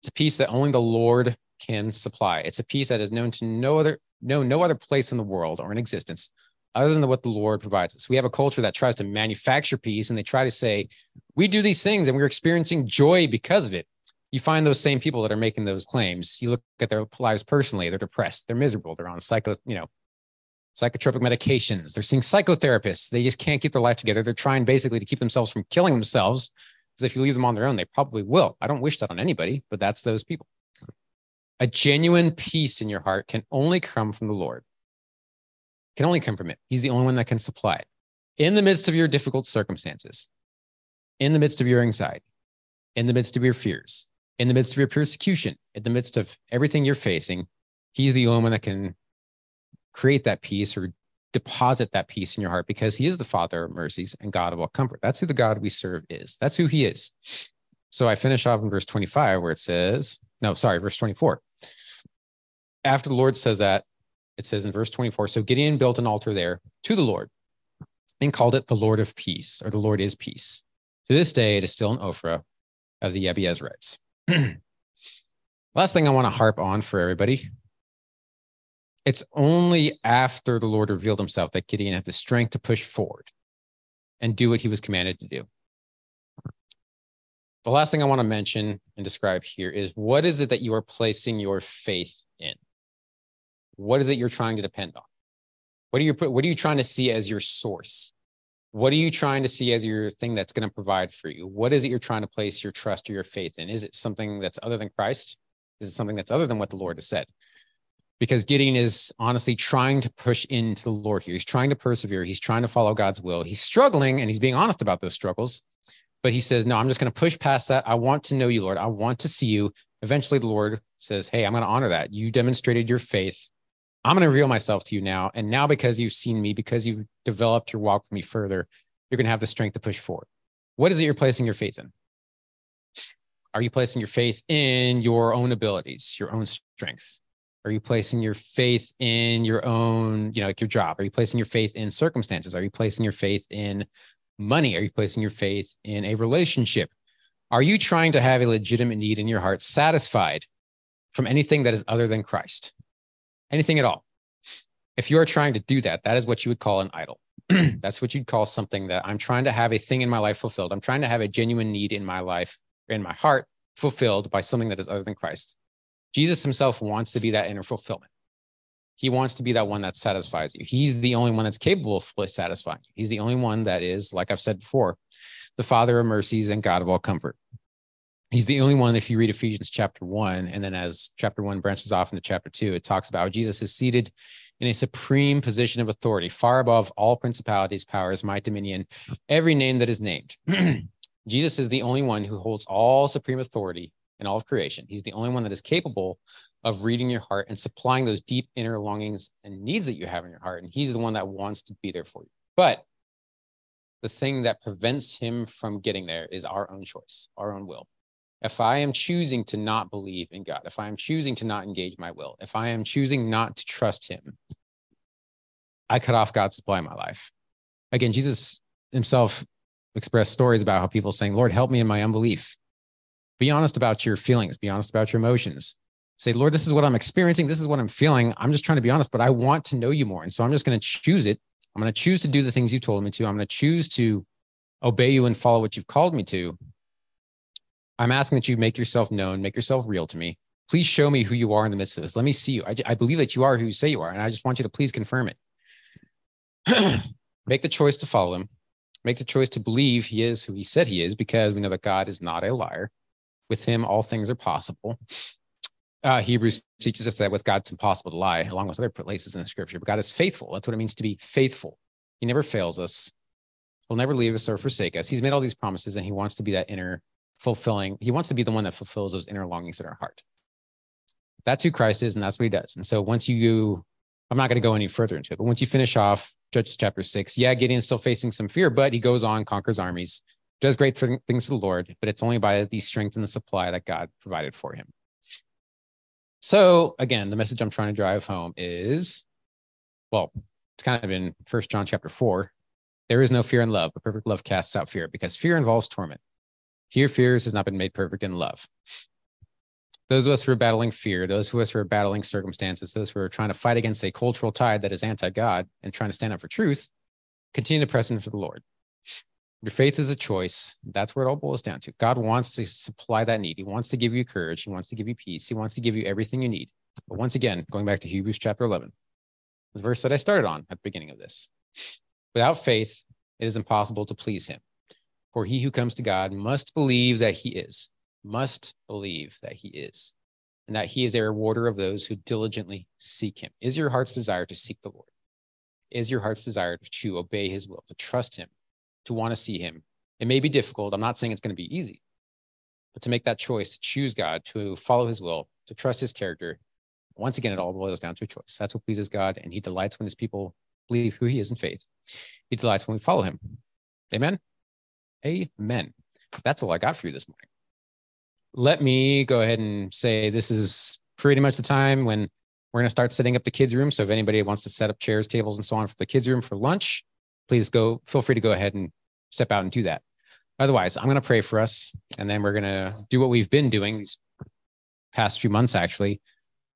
It's a peace that only the Lord can supply. It's a peace that is known to no other, no, no other place in the world or in existence other than what the Lord provides us. We have a culture that tries to manufacture peace and they try to say, we do these things and we're experiencing joy because of it. You find those same people that are making those claims. You look at their lives personally, they're depressed, they're miserable, they're on psycho, you know, psychotropic medications, they're seeing psychotherapists. They just can't keep their life together. They're trying basically to keep themselves from killing themselves. Because if you leave them on their own, they probably will. I don't wish that on anybody, but that's those people. A genuine peace in your heart can only come from the Lord. Can only come from it. He's the only one that can supply it. In the midst of your difficult circumstances, in the midst of your anxiety, in the midst of your fears, in the midst of your persecution, in the midst of everything you're facing, he's the only one that can create that peace or deposit that peace in your heart because he is the Father of mercies and God of all comfort. That's who the God we serve is. That's who he is. So I finish off in verse 25 where it says, no, sorry, verse 24 after the Lord says that, it says in verse 24 So Gideon built an altar there to the Lord and called it the Lord of Peace, or the Lord is Peace. To this day, it is still an Ophrah of the Abiezrites. (clears throat) Last thing I want to harp on for everybody it's only after the Lord revealed himself that Gideon had the strength to push forward and do what he was commanded to do. The last thing I want to mention and describe here is what is it that you are placing your faith in? What is it you're trying to depend on? What are you what are you trying to see as your source? What are you trying to see as your thing that's going to provide for you? What is it you're trying to place your trust or your faith in? Is it something that's other than Christ? Is it something that's other than what the Lord has said? Because Gideon is honestly trying to push into the Lord here. He's trying to persevere. He's trying to follow God's will. He's struggling and he's being honest about those struggles. But he says, No, I'm just going to push past that. I want to know you, Lord. I want to see you. Eventually, the Lord says, Hey, I'm going to honor that. You demonstrated your faith. I'm going to reveal myself to you now. And now, because you've seen me, because you've developed your walk with me further, you're going to have the strength to push forward. What is it you're placing your faith in? Are you placing your faith in your own abilities, your own strength? Are you placing your faith in your own, you know, like your job? Are you placing your faith in circumstances? Are you placing your faith in money? Are you placing your faith in a relationship? Are you trying to have a legitimate need in your heart satisfied from anything that is other than Christ? anything at all. If you are trying to do that, that is what you would call an idol. (clears throat) That's what you'd call something that I'm trying to have a thing in my life fulfilled. I'm trying to have a genuine need in my life, in my heart, fulfilled by something that is other than Christ. Jesus himself wants to be that inner fulfillment. He wants to be that one that satisfies you. He's the only one that's capable of fully satisfying you. He's the only one that is, like I've said before, the Father of mercies and God of all comfort he's the only one if you read ephesians chapter 1 and then as chapter 1 branches off into chapter 2 it talks about jesus is seated in a supreme position of authority far above all principalities powers might dominion every name that is named (clears throat) jesus is the only one who holds all supreme authority in all of creation he's the only one that is capable of reading your heart and supplying those deep inner longings and needs that you have in your heart and he's the one that wants to be there for you but the thing that prevents him from getting there is our own choice our own will if I am choosing to not believe in God, if I am choosing to not engage my will, if I am choosing not to trust Him, I cut off God's supply in my life. Again, Jesus himself expressed stories about how people saying, Lord, help me in my unbelief. Be honest about your feelings, be honest about your emotions. Say, Lord, this is what I'm experiencing. This is what I'm feeling. I'm just trying to be honest, but I want to know you more. And so I'm just going to choose it. I'm going to choose to do the things you told me to. I'm going to choose to obey you and follow what you've called me to I'm asking that you make yourself known, make yourself real to me. Please show me who you are in the midst of this. Let me see you. I, I believe that you are who you say you are. And I just want you to please confirm it. (clears throat) make the choice to follow him. Make the choice to believe he is who he said he is, because we know that God is not a liar. With him, all things are possible. Uh, Hebrews teaches us that with God, it's impossible to lie, along with other places in the scripture. But God is faithful. That's what it means to be faithful. He never fails us. He'll never leave us or forsake us. He's made all these promises and he wants to be that inner fulfilling. He wants to be the one that fulfills those inner longings in our heart. That's who Christ is, and that's what he does. And so once you, I'm not going to go any further into it, but once you finish off Judges chapter six, yeah, Gideon's still facing some fear, but he goes on, conquers armies, does great things for the Lord, but it's only by the strength and the supply that God provided for him. So again, the message I'm trying to drive home is, well, it's kind of in First John chapter four. There is no fear in love, but perfect love casts out fear, because fear involves torment. Here, fears has not been made perfect in love. Those of us who are battling fear, those of us who are battling circumstances, those who are trying to fight against a cultural tide that is anti God and trying to stand up for truth, continue to press in for the Lord. Your faith is a choice. That's where it all boils down to. God wants to supply that need. He wants to give you courage. He wants to give you peace. He wants to give you everything you need. But once again, going back to Hebrews chapter 11, the verse that I started on at the beginning of this without faith, it is impossible to please him. For he who comes to God must believe that he is, must believe that he is, and that he is a rewarder of those who diligently seek him. Is your heart's desire to seek the Lord? Is your heart's desire to obey his will, to trust him, to want to see him? It may be difficult. I'm not saying it's going to be easy, but to make that choice, to choose God, to follow his will, to trust his character, once again, it all boils down to a choice. That's what pleases God, and he delights when his people believe who he is in faith. He delights when we follow him. Amen. Amen. That's all I got for you this morning. Let me go ahead and say this is pretty much the time when we're going to start setting up the kids' room. So if anybody wants to set up chairs, tables, and so on for the kids' room for lunch, please go. Feel free to go ahead and step out and do that. Otherwise, I'm going to pray for us, and then we're going to do what we've been doing these past few months. Actually,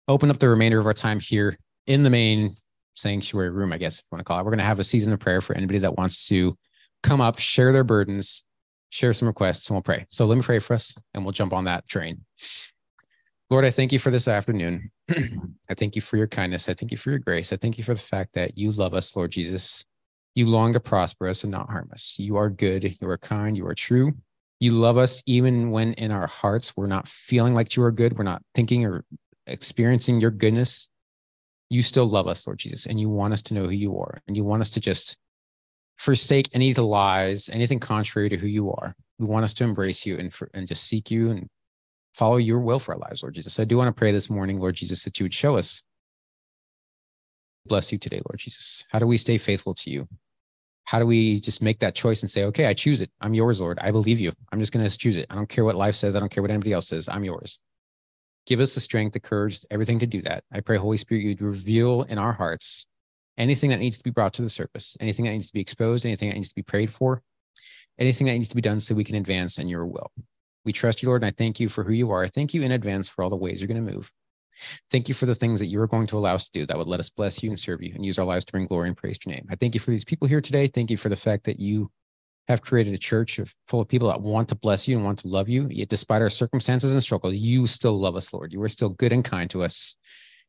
open up the remainder of our time here in the main sanctuary room, I guess if you want to call it. We're going to have a season of prayer for anybody that wants to come up, share their burdens, share some requests, and we'll pray. So let me pray for us and we'll jump on that train. Lord, I thank you for this afternoon. (clears throat) I thank you for your kindness. I thank you for your grace. I thank you for the fact that you love us, Lord Jesus. You long to prosper us and not harm us. You are good. You are kind. You are true. You love us even when in our hearts we're not feeling like you are good. We're not thinking or experiencing your goodness. You still love us, Lord Jesus, and you want us to know who you are. And you want us to just forsake any of the lies, anything contrary to who you are. We want us to embrace you and, for, and just seek you and follow your will for our lives, Lord Jesus. I do want to pray this morning, Lord Jesus, that you would show us. Bless you today, Lord Jesus. How do we stay faithful to you? How do we just make that choice and say, okay, I choose it. I'm yours, Lord. I believe you. I'm just going to choose it. I don't care what life says. I don't care what anybody else says. I'm yours. Give us the strength, the courage, everything to do that. I pray, Holy Spirit, you'd reveal in our hearts anything that needs to be brought to the surface, anything that needs to be exposed, anything that needs to be prayed for, anything that needs to be done so we can advance in your will. We trust you, Lord, and I thank you for who you are. Thank you in advance for all the ways you're going to move. Thank you for the things that you are going to allow us to do that would let us bless you and serve you and use our lives to bring glory and praise to your name. I thank you for these people here today. Thank you for the fact that you have created a church of, full of people that want to bless you and want to love you. Yet, despite our circumstances and struggle, you still love us, Lord. You are still good and kind to us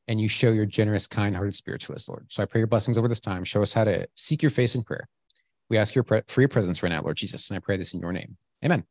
and you show your generous, kind hearted spirit to us, Lord. So I pray your blessings over this time. Show us how to seek your face in prayer. We ask your pre- for your presence right now, Lord Jesus. And I pray this in your name. Amen.